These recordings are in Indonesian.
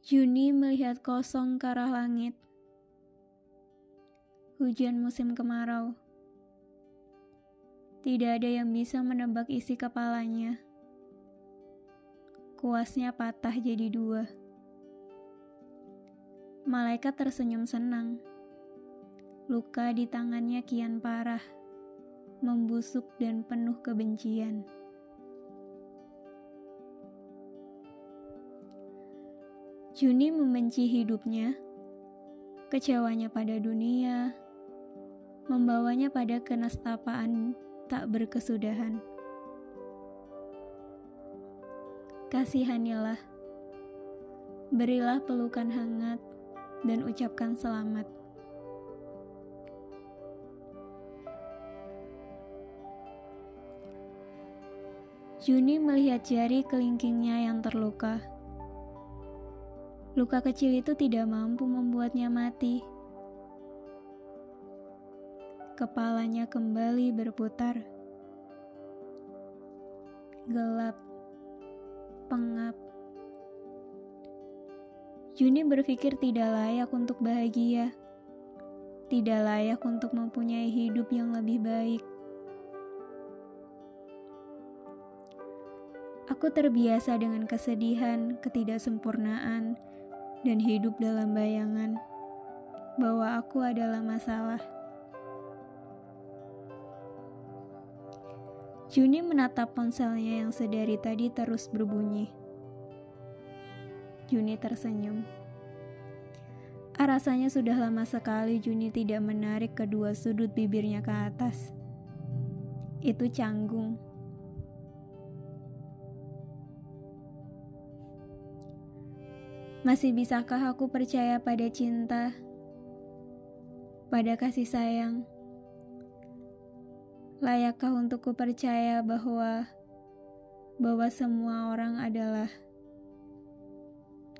Juni melihat kosong ke arah langit. Hujan musim kemarau. Tidak ada yang bisa menebak isi kepalanya. Kuasnya patah jadi dua. Malaikat tersenyum senang. Luka di tangannya kian parah, membusuk dan penuh kebencian. Juni membenci hidupnya, kecewanya pada dunia, membawanya pada kenestapaan tak berkesudahan. Kasihanilah, berilah pelukan hangat, dan ucapkan selamat. Juni melihat jari kelingkingnya yang terluka. Luka kecil itu tidak mampu membuatnya mati. Kepalanya kembali berputar. Gelap, pengap. Juni berpikir tidak layak untuk bahagia, tidak layak untuk mempunyai hidup yang lebih baik. Aku terbiasa dengan kesedihan, ketidaksempurnaan, dan hidup dalam bayangan bahwa aku adalah masalah. Juni menatap ponselnya yang sedari tadi terus berbunyi. Juni tersenyum. Ah, rasanya sudah lama sekali Juni tidak menarik kedua sudut bibirnya ke atas. Itu canggung. Masih bisakah aku percaya pada cinta? Pada kasih sayang? Layakkah untuk ku percaya bahwa bahwa semua orang adalah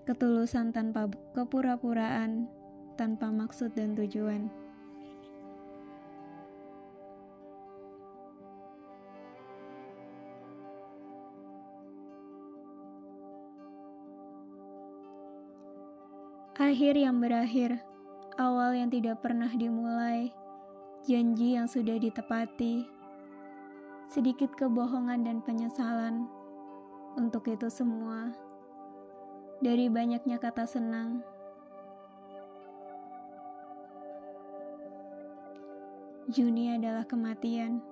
ketulusan tanpa kepura-puraan, tanpa maksud dan tujuan. Akhir yang berakhir, awal yang tidak pernah dimulai, janji yang sudah ditepati, sedikit kebohongan dan penyesalan. Untuk itu semua, dari banyaknya kata senang, Juni adalah kematian.